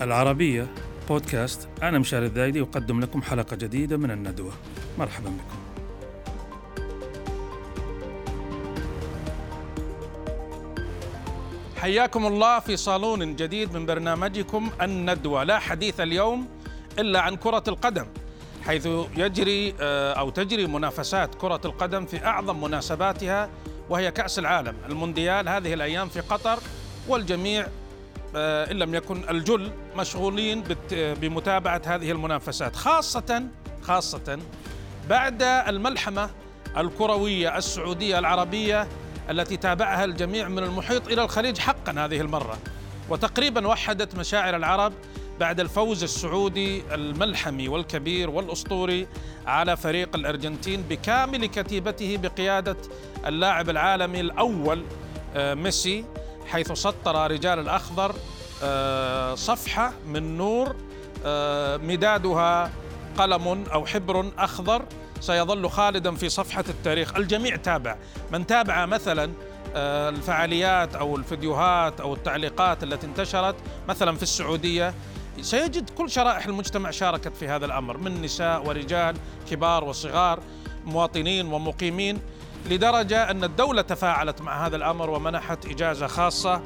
العربية بودكاست. أنا مشاري الذايدي أقدم لكم حلقة جديدة من الندوة. مرحبا بكم. حياكم الله في صالون جديد من برنامجكم الندوة. لا حديث اليوم إلا عن كرة القدم حيث يجري آه، أو تجري منافسات كرة القدم في أعظم مناسباتها وهي كأس العالم المونديال هذه الأيام في قطر والجميع إن لم يكن الجل مشغولين بمتابعة هذه المنافسات خاصة خاصة بعد الملحمة الكروية السعودية العربية التي تابعها الجميع من المحيط إلى الخليج حقا هذه المرة. وتقريبا وحدت مشاعر العرب بعد الفوز السعودي الملحمي والكبير والأسطوري على فريق الأرجنتين بكامل كتيبته بقيادة اللاعب العالمي الأول آه، ميسي. حيث سطر رجال الأخضر آه، صفحة من نور آه، مدادها قلم أو حبر أخضر. سيظل خالدا في صفحة التاريخ، الجميع تابع، من تابع مثلا الفعاليات أو الفيديوهات أو التعليقات التي انتشرت مثلا في السعودية سيجد كل شرائح المجتمع شاركت في هذا الأمر. من نساء ورجال كبار وصغار مواطنين ومقيمين. لدرجة أن الدولة تفاعلت مع هذا الأمر ومنحت إجازة خاصة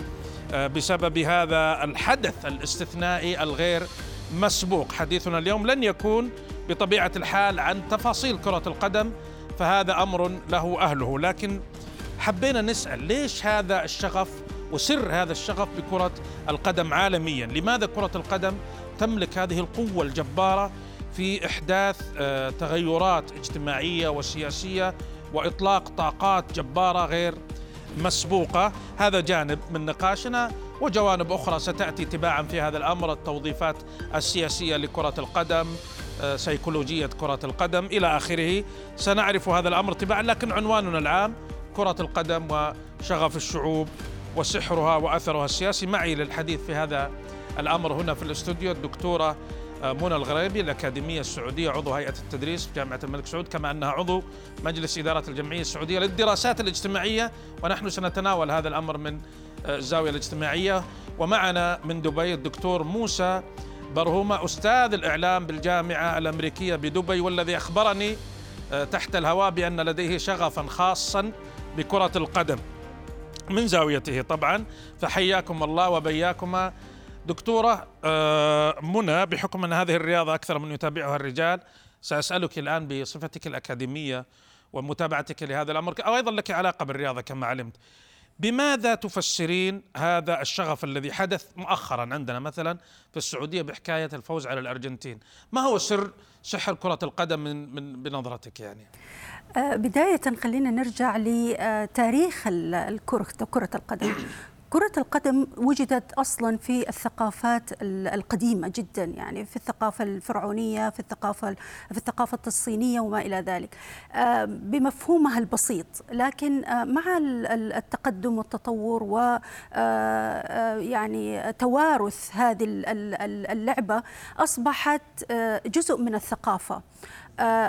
آه، بسبب هذا الحدث الاستثنائي الغير مسبوق. حديثنا اليوم لن يكون بطبيعة الحال عن تفاصيل كرة القدم فهذا أمر له أهله. لكن حبينا نسأل ليش هذا الشغف وسر هذا الشغف بكرة القدم عالميا؟ لماذا كرة القدم تملك هذه القوة الجبارة في إحداث آه، تغيرات اجتماعية وسياسية وإطلاق طاقات جبارة غير مسبوقة. هذا جانب من نقاشنا. وجوانب أخرى ستأتي تباعا في هذا الأمر. التوظيفات السياسية لكرة القدم آه، سيكولوجية كرة القدم إلى آخره. سنعرف هذا الأمر تباعا لكن عنواننا العام كرة القدم وشغف الشعوب وسحرها وأثرها السياسي. معي للحديث في هذا الأمر هنا في الاستوديو الدكتورة منى الغريبي الأكاديمية السعودية عضو هيئة التدريس في جامعة الملك سعود كما أنها عضو مجلس إدارة الجمعية السعودية للدراسات الاجتماعية. ونحن سنتناول هذا الأمر من آه، الزاوية الاجتماعية. ومعنا من دبي الدكتور موسى برهومة أستاذ الإعلام بالجامعة الأمريكية بدبي والذي أخبرني آه، تحت الهواء بأن لديه شغفا خاصا بكرة القدم. من زاويته طبعا فحياكم الله وبياكما. دكتورة آه، منى بحكم أن هذه الرياضة أكثر من يتابعها الرجال سأسألك الآن بصفتك الأكاديمية ومتابعتك لهذا الأمر أو أيضا لك علاقة بالرياضة كما علمت. بماذا تفسرين هذا الشغف الذي حدث مؤخرا عندنا؟ مثلا في السعودية بحكاية الفوز على الأرجنتين. ما هو سر سحر كرة القدم من, من بنظرتك يعني؟ آه، بداية خلينا نرجع لتاريخ الكرة كرة القدم. كرة القدم وجدت أصلا في الثقافات القديمة جدا يعني في الثقافة الفرعونية في الثقافة في الثقافة الصينية وما إلى ذلك. آه، بمفهومها البسيط لكن آه، مع التقدم والتطور و يعني توارث هذه اللعبة أصبحت جزء من الثقافة. آه،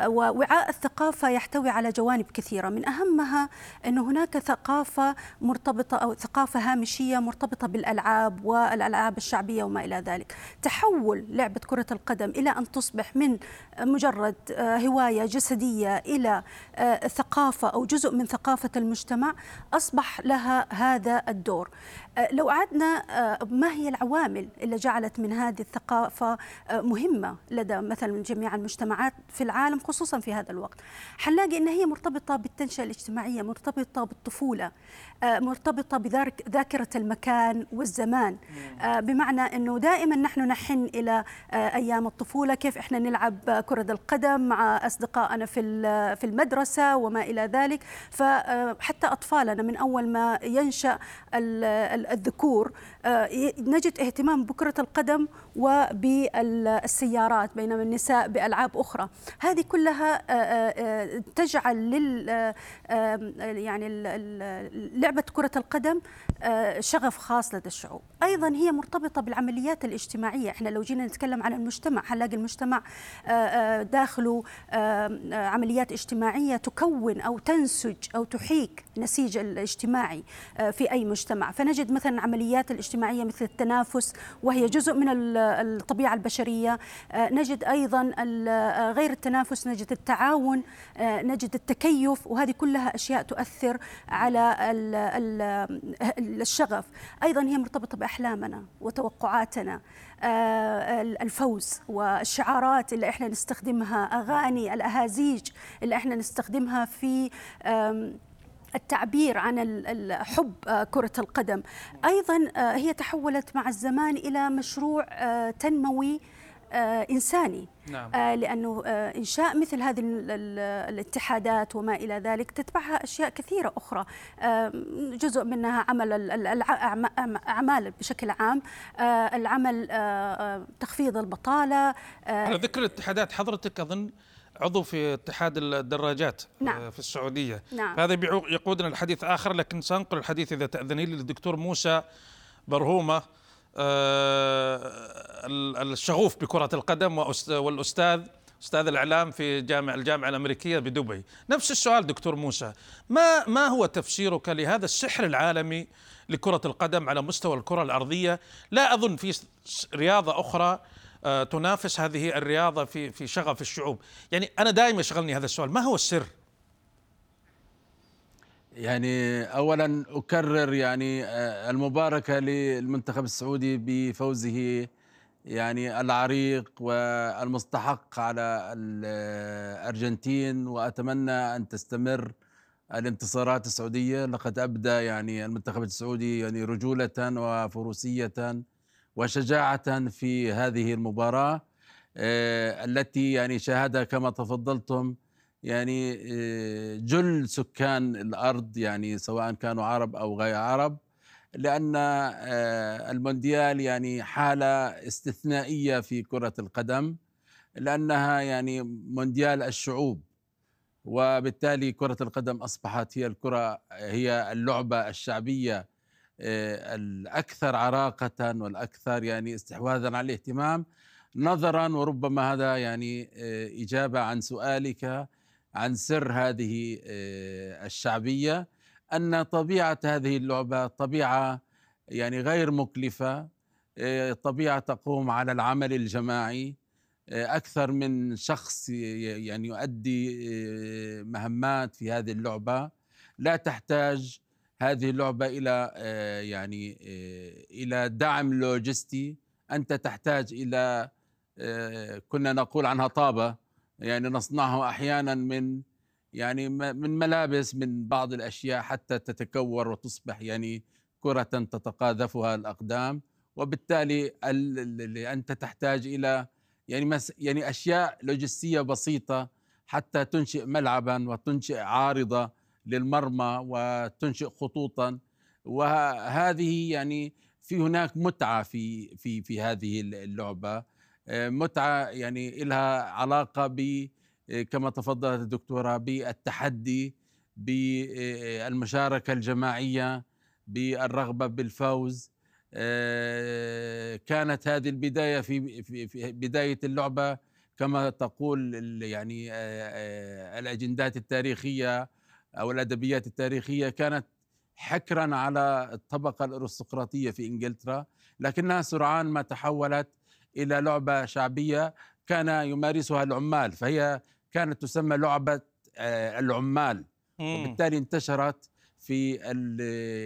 ووعاء الثقافة يحتوي على جوانب كثيرة. من أهمها أن هناك ثقافة مرتبطة أو ثقافة هامشية مرتبطة بالألعاب والألعاب الشعبية وما إلى ذلك. تحول لعبة كرة القدم إلى أن تصبح من مجرد آه، هواية جسدية إلى آه، ثقافة أو جزء من ثقافة المجتمع أصبح لها هذا الدور. لو أعدنا ما هي العوامل اللي جعلت من هذه الثقافة مهمة لدى مثلا جميع المجتمعات في العالم خصوصا في هذا الوقت؟ حنلاقي إن هي مرتبطة بالتنشئة الاجتماعية مرتبطة بالطفولة آه، مرتبطة بذاكره المكان والزمان. آه، بمعنى إنه دائما نحن نحن إلى آه، أيام الطفولة كيف إحنا نلعب كرة القدم مع أصدقائنا في في المدرسة وما إلى ذلك. فحتى أطفالنا من أول ما ينشأ الذكور نجد اهتمام بكرة القدم وبالسيارات بينما النساء بألعاب أخرى. هذه كلها تجعل لل يعني لعبة كرة القدم شغف خاص لدى الشعوب. أيضا هي مرتبطة بالعمليات الاجتماعية. إحنا لو جينا نتكلم عن المجتمع هنلاقي المجتمع داخله عمليات اجتماعية تكون أو تنسج أو تحيك نسيج الاجتماعي في أي مجتمع. فنجد مثلا عمليات الاجتماعية مثل التنافس وهي جزء من الطبيعة البشرية. نجد أيضا غير التنافس نجد التعاون نجد التكيف وهذه كلها أشياء تؤثر على الشغف. أيضا هي مرتبطة بأحلامنا وتوقعاتنا. الفوز والشعارات اللي إحنا نستخدمها أغاني الأهازيج اللي إحنا نستخدمها في التعبير عن حب كرة القدم. أيضا هي تحولت مع الزمان إلى مشروع تنموي إنساني. نعم. لأنه إنشاء مثل هذه الاتحادات وما إلى ذلك تتبعها أشياء كثيرة أخرى. جزء منها عمل الأعمال بشكل عام. العمل تخفيض البطالة على ذكر الاتحادات حضرتك أظن عضو في اتحاد الدراجات نعم. في السعودية نعم. هذا يقودنا الحديث آخر لكن سأنقل الحديث إذا تأذني لي للدكتور موسى برهومة الشغوف بكرة القدم والأستاذ أستاذ الإعلام في جامع الجامعة الأمريكية بدبي نفس السؤال دكتور موسى ما, ما هو تفسيرك لهذا السحر العالمي لكرة القدم على مستوى الكرة الأرضية لا أظن في رياضة أخرى آه، تنافس هذه الرياضة في في شغف الشعوب. يعني أنا دائما يشغلني هذا السؤال ما هو السر؟ يعني اولا أكرر يعني آه، المباركة للمنتخب السعودي بفوزه يعني العريق والمستحق على الأرجنتين. وأتمنى أن تستمر الانتصارات السعودية. لقد أبدى يعني المنتخب السعودي يعني رجولة وفروسية وشجاعة في هذه المباراة آه، التي يعني شاهدها كما تفضلتم يعني آه، جل سكان الأرض يعني سواء كانوا عرب أو غير عرب لأن آه، المونديال يعني حالة استثنائية في كرة القدم لأنها يعني مونديال الشعوب وبالتالي كرة القدم أصبحت هي الكرة هي اللعبة الشعبية آه، الأكثر عراقة والأكثر يعني استحواذا على الاهتمام نظرا وربما هذا يعني إجابة عن سؤالك عن سر هذه آه، الشعبية أن طبيعة هذه اللعبة طبيعة يعني غير مكلفة آه، طبيعة تقوم على العمل الجماعي آه، أكثر من شخص يعني يؤدي مهمات في هذه اللعبة. لا تحتاج هذه اللعبة إلى يعني إلى دعم لوجستي. أنت تحتاج إلى كنا نقول عنها طابة يعني نصنعه أحيانا من يعني من ملابس من بعض الأشياء حتى تتكور وتصبح يعني كرة تتقاذفها الأقدام. وبالتالي انت تحتاج إلى يعني يعني أشياء لوجستية بسيطة حتى تنشئ ملعبا وتنشئ عارضة. للمرمى وتنشئ خطوطا. وهذه يعني في هناك متعة في في في هذه اللعبة. آه، متعة يعني لها علاقة ب آه، كما تفضلت الدكتورة بالتحدي بالمشاركه الجماعية بالرغبة بالفوز. آه، كانت هذه البداية في في بداية اللعبة كما تقول يعني الأجندات التاريخية أو الأدبيات التاريخية كانت حكرا على الطبقة الأرستقراطية في إنجلترا لكنها سرعان ما تحولت إلى لعبة شعبية كان يمارسها العمال فهي كانت تسمى لعبة آه، العمال وبالتالي انتشرت في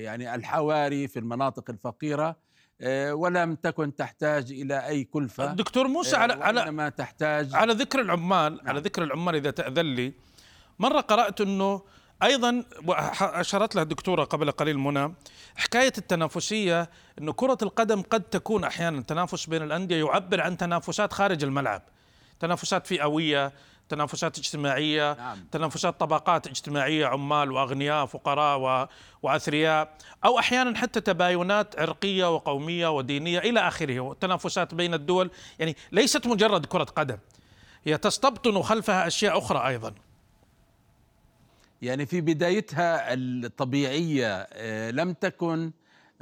يعني الحواري في المناطق الفقيرة آه، ولم تكن تحتاج إلى أي كلفة دكتور موسى على على ما تحتاج على ذكر العمال نعم. على ذكر العمال إذا تأذن لي مرة قرأت إنه أيضا أشارت لها الدكتورة قبل قليل منى حكاية التنافسية إنه كرة القدم قد تكون أحيانا تنافس بين الأندية يعبر عن تنافسات خارج الملعب. تنافسات فئوية تنافسات اجتماعية نعم. تنافسات طبقات اجتماعية عمال وأغنياء فقراء و... وأثرياء أو أحيانا حتى تباينات عرقية وقومية ودينية إلى آخره. تنافسات بين الدول يعني ليست مجرد كرة قدم هي تستبطن خلفها أشياء أخرى أيضا. يعني في بدايتها الطبيعية آه، لم تكن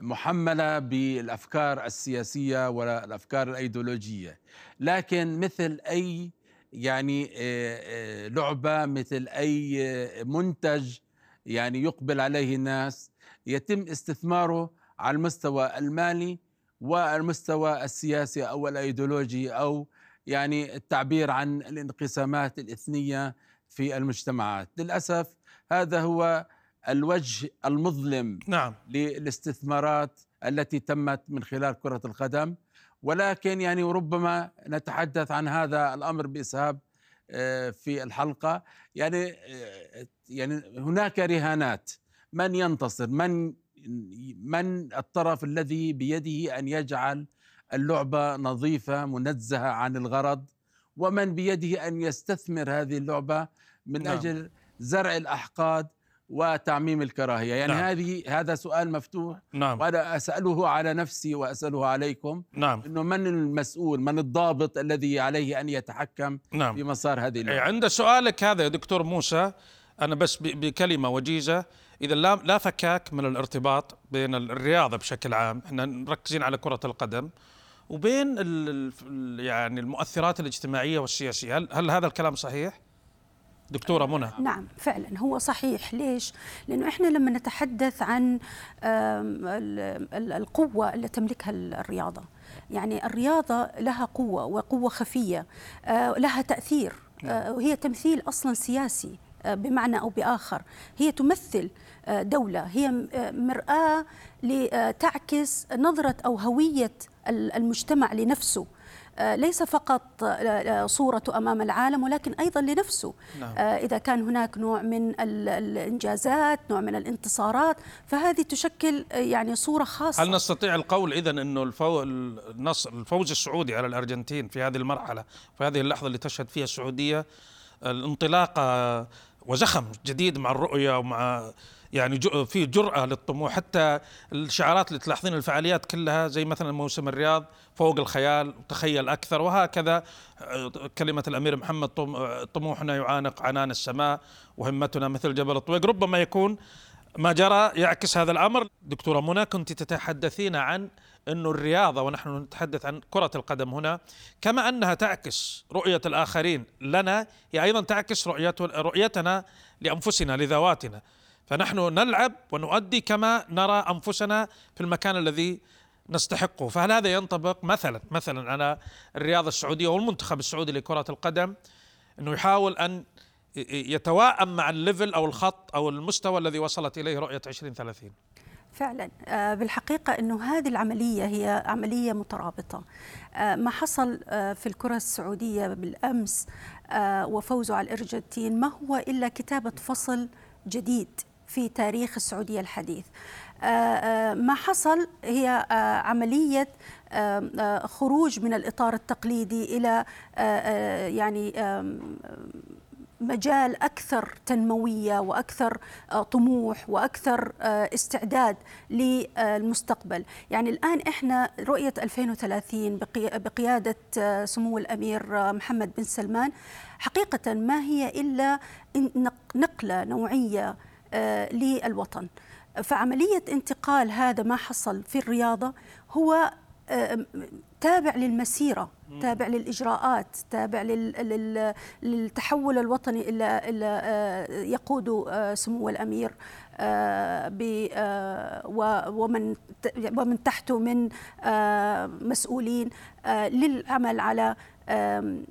محملة بالأفكار السياسية ولا الأفكار الأيديولوجية. لكن مثل أي يعني آه، آه، لعبة مثل أي منتج يعني يقبل عليه الناس يتم استثماره على المستوى المالي والمستوى السياسي أو الأيديولوجي أو يعني التعبير عن الانقسامات الإثنية في المجتمعات. للأسف هذا هو الوجه المظلم نعم. للاستثمارات التي تمت من خلال كرة القدم. ولكن يعني ربما نتحدث عن هذا الأمر بإسهاب آه، في الحلقة. يعني آه، يعني هناك رهانات. من ينتصر؟ من من الطرف الذي بيده أن يجعل اللعبة نظيفة منزهة عن الغرض؟ ومن بيده أن يستثمر هذه اللعبة من نعم. أجل زرع الأحقاد وتعميم الكراهية يعني نعم. هذه هذا سؤال مفتوح نعم. وأنا أسأله على نفسي وأسأله عليكم نعم. إنه من المسؤول من الضابط الذي عليه أن يتحكم نعم. في مسار هذه اللعبة. عند سؤالك هذا يا دكتور موسى أنا بس بكلمة وجيزة إذا لا لا فكاك من الارتباط بين الرياضة بشكل عام إحنا مركزين على كرة القدم وبين ال يعني المؤثرات الاجتماعية والسياسية هل هل هذا الكلام صحيح دكتورة منى. نعم فعلا هو صحيح. ليش؟ لأنه إحنا لما نتحدث عن القوة اللي تملكها الرياضة يعني الرياضة لها قوة وقوة خفية آه، لها تأثير آه، وهي تمثيل أصلا سياسي آه، بمعنى أو بآخر. هي تمثل دولة هي مرآة لتعكس نظرة أو هوية المجتمع لنفسه. ليس فقط آه، آه، صورته أمام العالم ولكن أيضا لنفسه نعم. إذا كان هناك نوع من الإنجازات نوع من الانتصارات فهذه تشكل يعني صورة خاصة هل نستطيع القول إذا إنه الفو... النصر الفوز السعودي على الأرجنتين في هذه المرحلة في هذه اللحظة اللي تشهد فيها السعودية الانطلاقة وزخم جديد مع الرؤية ومع يعني في جرأة للطموح. حتى الشعارات اللي تلاحظين الفعاليات كلها زي مثلا موسم الرياض فوق الخيال تخيل أكثر. وهكذا كلمة الأمير محمد طموحنا يعانق عنان السماء وهمتنا مثل جبل الطويق. ربما يكون ما جرى يعكس هذا الأمر. دكتورة منى كنت تتحدثين عن أن الرياضة ونحن نتحدث عن كرة القدم هنا كما أنها تعكس رؤية الآخرين لنا هي أيضا تعكس رؤيتنا لأنفسنا لذواتنا. فنحن نلعب ونؤدي كما نرى أنفسنا في المكان الذي نستحقه. فهل هذا ينطبق مثلا مثلا على الرياضه السعودية والمنتخب السعودي لكرة القدم إنه يحاول أن يتواءم مع الليفل أو الخط أو المستوى الذي وصلت إليه رؤية 2030 فعلا. آه، بالحقيقة أنه هذه العملية هي عملية مترابطة. آه، ما حصل آه، في الكرة السعودية بالأمس وفوزه على الأرجنتين ما هو إلا كتابة فصل جديد. في تاريخ السعودية الحديث. آه، آه، ما حصل هي آه، عملية خروج من الإطار التقليدي إلى يعني مجال أكثر تنموية وأكثر طموح وأكثر استعداد للمستقبل، يعني الآن إحنا رؤية 2030 بقيادة سمو الأمير محمد بن سلمان حقيقة ما هي إلا نقلة نوعية للوطن. فعملية انتقال هذا ما حصل في الرياضة هو آه، تابع للمسيرة تابع للإجراءات تابع للتحول الوطني إلى آه، يقود سمو الأمير ومن ومن تحته من مسؤولين للعمل على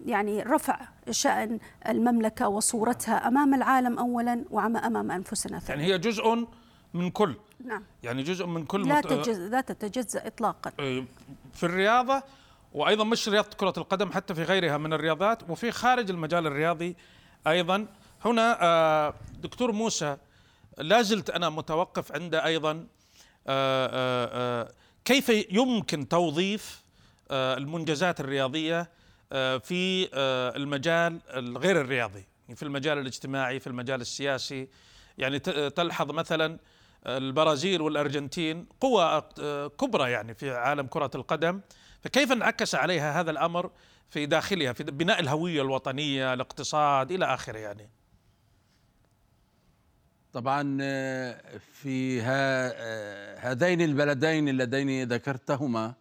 يعني رفع شأن المملكة وصورتها أمام العالم أولا وأمام أنفسنا ثانيا. يعني هي جزء من كل. نعم. يعني جزء من كل لا, تجز... لا تتجزأ إطلاقا. إيه، في الرياضة وأيضا مش رياضة كرة القدم حتى في غيرها من الرياضات وفي خارج المجال الرياضي أيضا. هنا آه، دكتور موسى لا زلت أنا متوقف عند أيضا آه، آه، كيف يمكن توظيف المنجزات الرياضية آه، في آه، المجال الغير الرياضي. يعني في المجال الاجتماعي في المجال السياسي. يعني تلحظ مثلا البرازيل والأرجنتين قوى آه، كبرى يعني في عالم كرة القدم. فكيف انعكس عليها هذا الأمر في داخلها في بناء الهوية الوطنية الاقتصاد إلى آخره يعني؟ طبعا آه، في آه، هذين البلدين اللذين ذكرتهما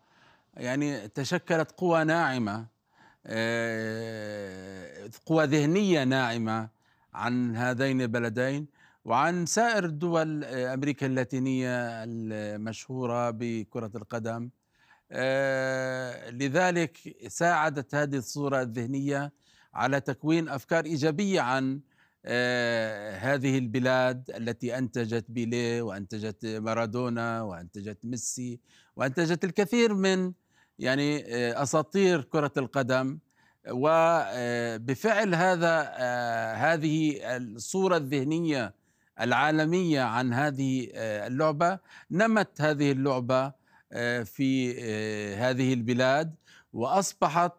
يعني تشكلت قوى ناعمة آه، قوى ذهنية ناعمة عن هذين البلدين وعن سائر دول أمريكا اللاتينية المشهورة بكرة القدم. لذلك ساعدت هذه الصورة الذهنية على تكوين أفكار إيجابية عن آه، هذه البلاد التي أنتجت بيليه وأنتجت مارادونا وأنتجت ميسي وأنتجت الكثير من يعني آه، أساطير كرة القدم وبفعل هذا آه، هذه الصورة الذهنية العالمية عن هذه اللعبة. نمت هذه اللعبة في هذه البلاد وأصبحت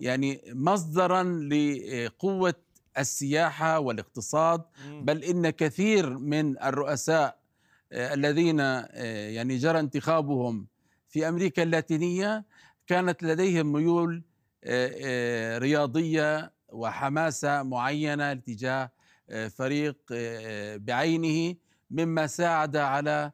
يعني مصدرا لقوة السياحة والاقتصاد. بل إن كثير من الرؤساء آه، الذين آه، يعني جرى انتخابهم في أمريكا اللاتينية كانت لديهم ميول آه، رياضية وحماسة معينة تجاه فريق بعينه مما ساعد على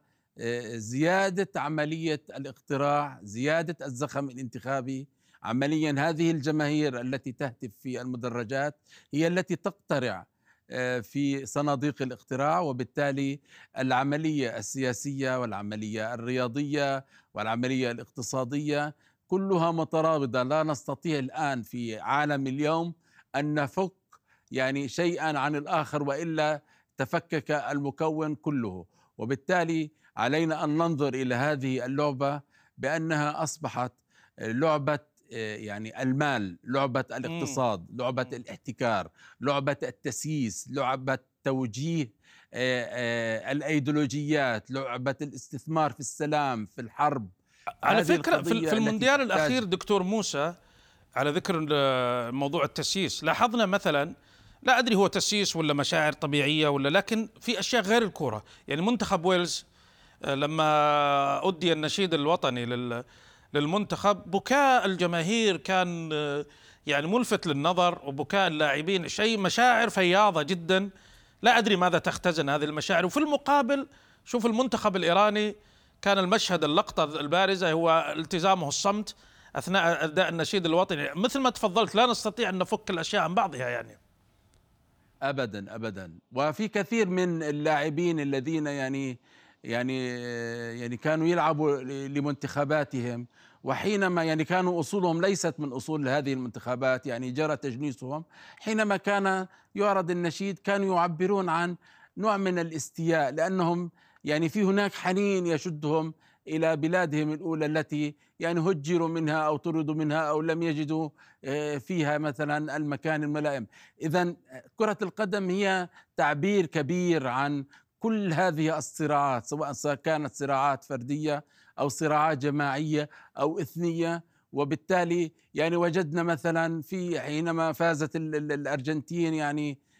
زيادة عملية الاقتراع، زيادة الزخم الانتخابي. عمليا هذه الجماهير التي تهتف في المدرجات هي التي تقترع آه، في صناديق الاقتراع وبالتالي العملية السياسية والعملية الرياضية والعملية الاقتصادية كلها مترابطة. لا نستطيع الآن في عالم اليوم أن نفك يعني شيئا عن الآخر وإلا تفكك المكون كله. وبالتالي علينا أن ننظر إلى هذه اللعبة بأنها أصبحت لعبة آه، يعني المال لعبة الاقتصاد لعبة الاحتكار لعبة التسييس لعبة توجيه آه، آه، الأيديولوجيات لعبة الاستثمار في السلام في الحرب على فكرة في المونديال الأخير دكتور موسى على ذكر موضوع التسييس لاحظنا مثلا لا أدري هو تسييس ولا مشاعر طبيعية ولا لكن في أشياء غير الكورة. يعني منتخب ويلز لما أدي النشيد الوطني لل للمنتخب بكاء الجماهير كان آه، يعني ملفت للنظر وبكاء اللاعبين شيء مشاعر فياضة جدا. لا أدري ماذا تختزن هذه المشاعر. وفي المقابل شوف المنتخب الإيراني كان المشهد اللقطة البارزة هو التزامه الصمت أثناء أداء النشيد الوطني. مثل ما تفضلت لا نستطيع أن نفك الأشياء عن بعضها يعني. ابدا ابدا. وفي كثير من اللاعبين الذين يعني يعني يعني كانوا يلعبوا لمنتخباتهم وحينما يعني كانوا أصولهم ليست من أصول هذه المنتخبات يعني جرى تجنيسهم حينما كان يعرض النشيد كانوا يعبرون عن نوع من الاستياء لأنهم يعني في هناك حنين يشدهم إلى بلادهم الأولى التي يعني هجروا منها أو طردوا منها أو لم يجدوا آه، فيها مثلا المكان الملائم. اذا كرة القدم هي تعبير كبير عن كل هذه الصراعات سواء كانت صراعات فردية أو صراعات جماعية أو إثنية. وبالتالي يعني وجدنا مثلا في حينما فازت الأرجنتين يعني آه،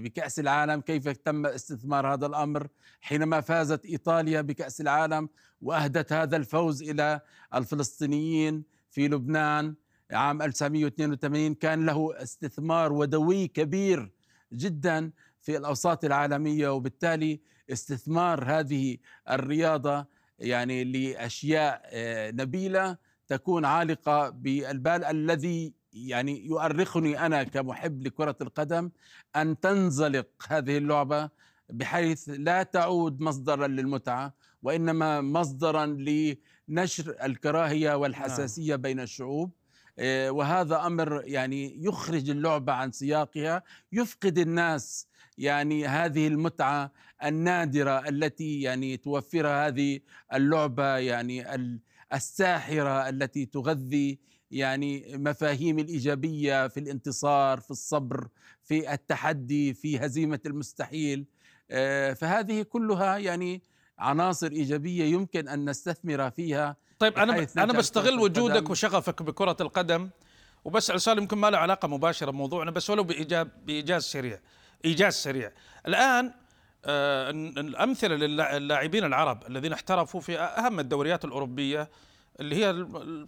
بكأس العالم كيف تم استثمار هذا الأمر؟ حينما فازت إيطاليا بكأس العالم وأهدت هذا الفوز إلى الفلسطينيين في لبنان عام 1982 كان له استثمار ودوي كبير جدا في الأوساط العالمية وبالتالي استثمار هذه الرياضة يعني لأشياء آه، نبيلة تكون عالقة بالبال الذي يعني يؤرخني أنا كمحب لكرة القدم أن تنزلق هذه اللعبة بحيث لا تعود مصدرا للمتعة وإنما مصدرا لنشر الكراهية والحساسية نعم. بين الشعوب آه، وهذا أمر يعني يخرج اللعبة عن سياقها يفقد الناس يعني هذه المتعة النادرة التي يعني توفرها هذه اللعبة يعني الساحرة التي تغذي يعني مفاهيم الإيجابية في الانتصار في الصبر في التحدي في هزيمة المستحيل. آه، فهذه كلها يعني عناصر إيجابية يمكن أن نستثمر فيها طيب أنا أنا بستغل وجودك وشغفك بكرة القدم. وبسأل سؤال يمكن ما له علاقة مباشرة بموضوعنا بس ولو بايجاب بإيجاز سريع. إيجاز سريع. الآن آه الأمثلة للاعبين العرب الذين احترفوا في أهم الدوريات الأوروبية اللي هي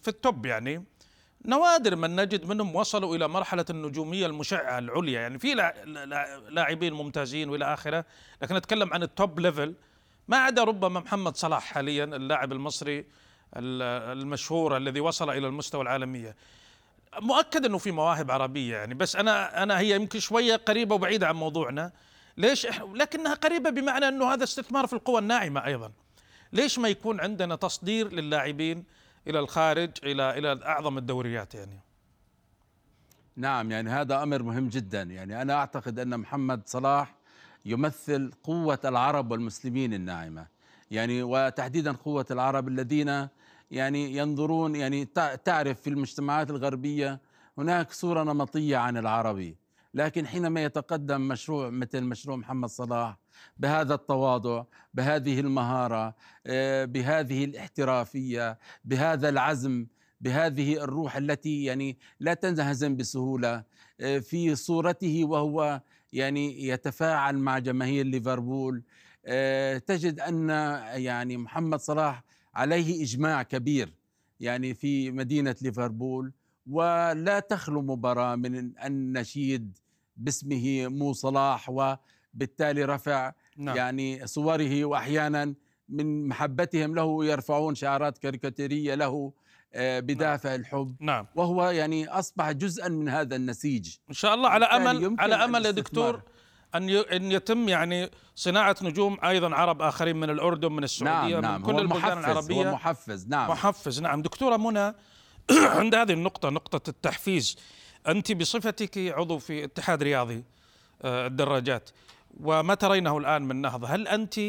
في ال top يعني نوادر من نجد منهم وصلوا إلى مرحلة النجومية المشعة العليا. يعني في لاعبين ممتازين وإلى آخره. لكن اتكلم عن ال top level ما عدا ربما محمد صلاح حاليا اللاعب المصري المشهور الذي وصل إلى المستوى العالمية. مؤكد إنه في مواهب عربية يعني. بس أنا أنا هي يمكن شوية قريبة وبعيدة عن موضوعنا. ليش لكنها قريبة بمعنى إنه هذا استثمار في القوى الناعمة أيضا. ليش ما يكون عندنا تصدير للاعبين إلى الخارج إلى إلى أعظم الدوريات يعني. نعم يعني هذا أمر مهم جدا. يعني أنا أعتقد أن محمد صلاح يمثل قوة العرب والمسلمين الناعمة. يعني وتحديدا قوة العرب الذين يعني ينظرون يعني تعرف في المجتمعات الغربية هناك صورة نمطية عن العربي. لكن حينما يتقدم مشروع مثل مشروع محمد صلاح بهذا التواضع بهذه المهارة آه، بهذه الاحترافية بهذا العزم بهذه الروح التي يعني لا تنهزم بسهولة آه، في صورته وهو يعني يتفاعل مع جماهير ليفربول آه، تجد أن يعني محمد صلاح عليه إجماع كبير يعني في مدينة ليفربول ولا تخلو مباراة من ان نشيد باسمه مو صلاح وبالتالي رفع نعم. يعني صوره وأحيانا من محبتهم له يرفعون شعارات كاريكاتيرية له آه، بدافع نعم. الحب. نعم. وهو يعني أصبح جزءا من هذا النسيج. إن شاء الله على أمل على أمل يا دكتور أن إن يتم يعني صناعة نجوم أيضا عرب آخرين من الأردن من السعودية نعم نعم. من كل البلدان العربيه هو محفز نعم. محفز نعم. دكتورة منى عند هذه النقطة نقطة التحفيز أنت بصفتك عضو في اتحاد رياضي آه، الدراجات. وما ترينه الآن من نهضة. هل أنت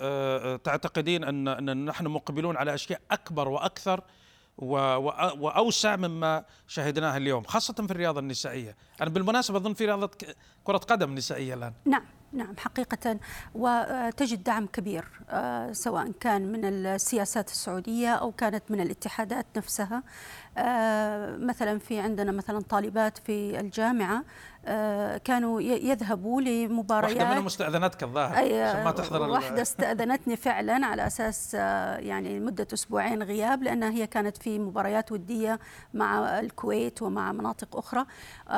آه، تعتقدين أن أن نحن مقبلون على أشياء أكبر وأكثر وأوسع مما شهدناه اليوم خاصة في الرياضة النسائية؟ أنا بالمناسبة أظن في رياضة كرة قدم نسائية الآن. نعم نعم حقيقة. وتجد دعم كبير آه، سواء كان من السياسات السعودية أو كانت من الاتحادات نفسها. آه، مثلا في عندنا مثلا طالبات في الجامعة آه، كانوا يذهبوا لمباريات. واحدة منهم استأذنتك الظاهر عشان ما تحضر واحدة استأذنتني فعلا على أساس يعني مدة أسبوعين غياب لأنها هي كانت في مباريات ودية مع الكويت ومع مناطق أخرى.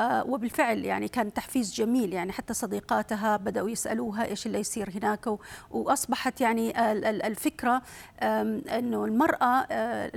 وبالفعل يعني كان تحفيز جميل يعني حتى صديقاتها بدأوا بدأوا يسألوها إيش اللي يصير هناك وأصبحت يعني الفكرة أنه المرأة آه،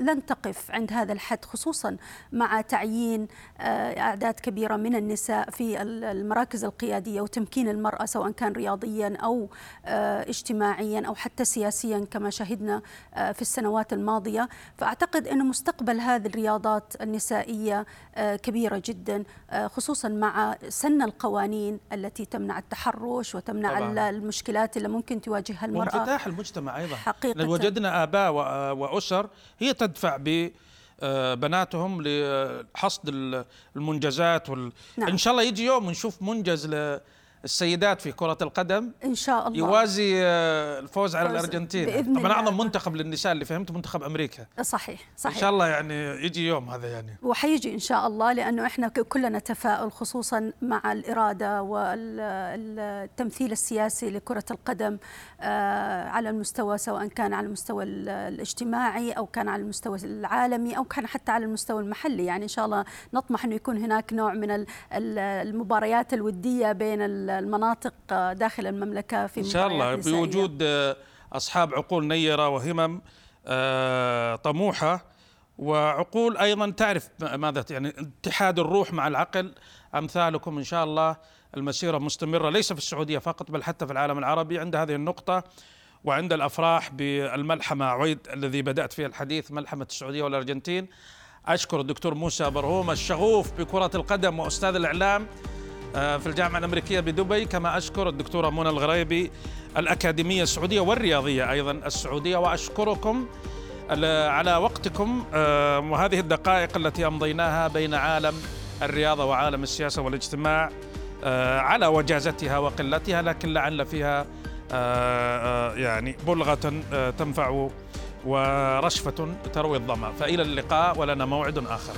لن تقف عند هذا الحد خصوصا مع تعيين آه، أعداد كبيرة من النساء في المراكز القيادية وتمكين المرأة سواء كان رياضيا أو آه، اجتماعيا أو حتى سياسيا كما شهدنا في السنوات الماضية. فأعتقد أن مستقبل هذه الرياضات النسائية كبيرة جدا خصوصا مع سن القوانين التي تمنع التحرش وتمنع طبعا. المشكلات اللي ممكن تواجهها المرأة. وانفتاح المجتمع أيضا. حقيقة. وجدنا آباء وأسر هي تدفع ب آه، بناتهم لحصد المنجزات وال... نعم. إن شاء الله يجي يوم نشوف منجز السيدات في كرة القدم إن شاء الله. يوازي آه، الفوز على الأرجنتين. بإذن طبعا أعظم منتخب للنساء اللي فهمت منتخب أمريكا. صحيح صحيح. إن شاء الله يعني يجي يوم هذا يعني. وحيجي إن شاء الله لأنه إحنا كلنا تفاؤل خصوصا مع الإرادة والتمثيل السياسي لكرة القدم آه، على المستوى سواء كان على المستوى الاجتماعي أو كان على المستوى العالمي أو كان حتى على المستوى المحلي. يعني إن شاء الله نطمح أنه يكون هناك نوع من المباريات الودية بين المناطق داخل المملكة في إن شاء الله بوجود أصحاب عقول نيرة وهمم آه، طموحة. وعقول أيضا تعرف ماذا يعني اتحاد الروح مع العقل. أمثالكم إن شاء الله المسيرة مستمرة ليس في السعودية فقط بل حتى في العالم العربي. عند هذه النقطة وعند الأفراح بالملحمة عويد الذي بدأت فيها الحديث ملحمة السعودية والأرجنتين. أشكر الدكتور موسى برهوم الشغوف بكرة القدم وأستاذ الإعلام. آه، في الجامعة الأمريكية بدبي كما أشكر الدكتورة منى الغريبي الأكاديمية السعودية والرياضية أيضا السعودية وأشكركم على وقتكم. آه، وهذه الدقائق التي أمضيناها بين عالم الرياضة وعالم السياسة والاجتماع آه، على وجازتها وقلتها لكن لعل فيها يعني بلغة تنفع ورشفة تروي الظمأ فإلى اللقاء ولنا موعد آخر.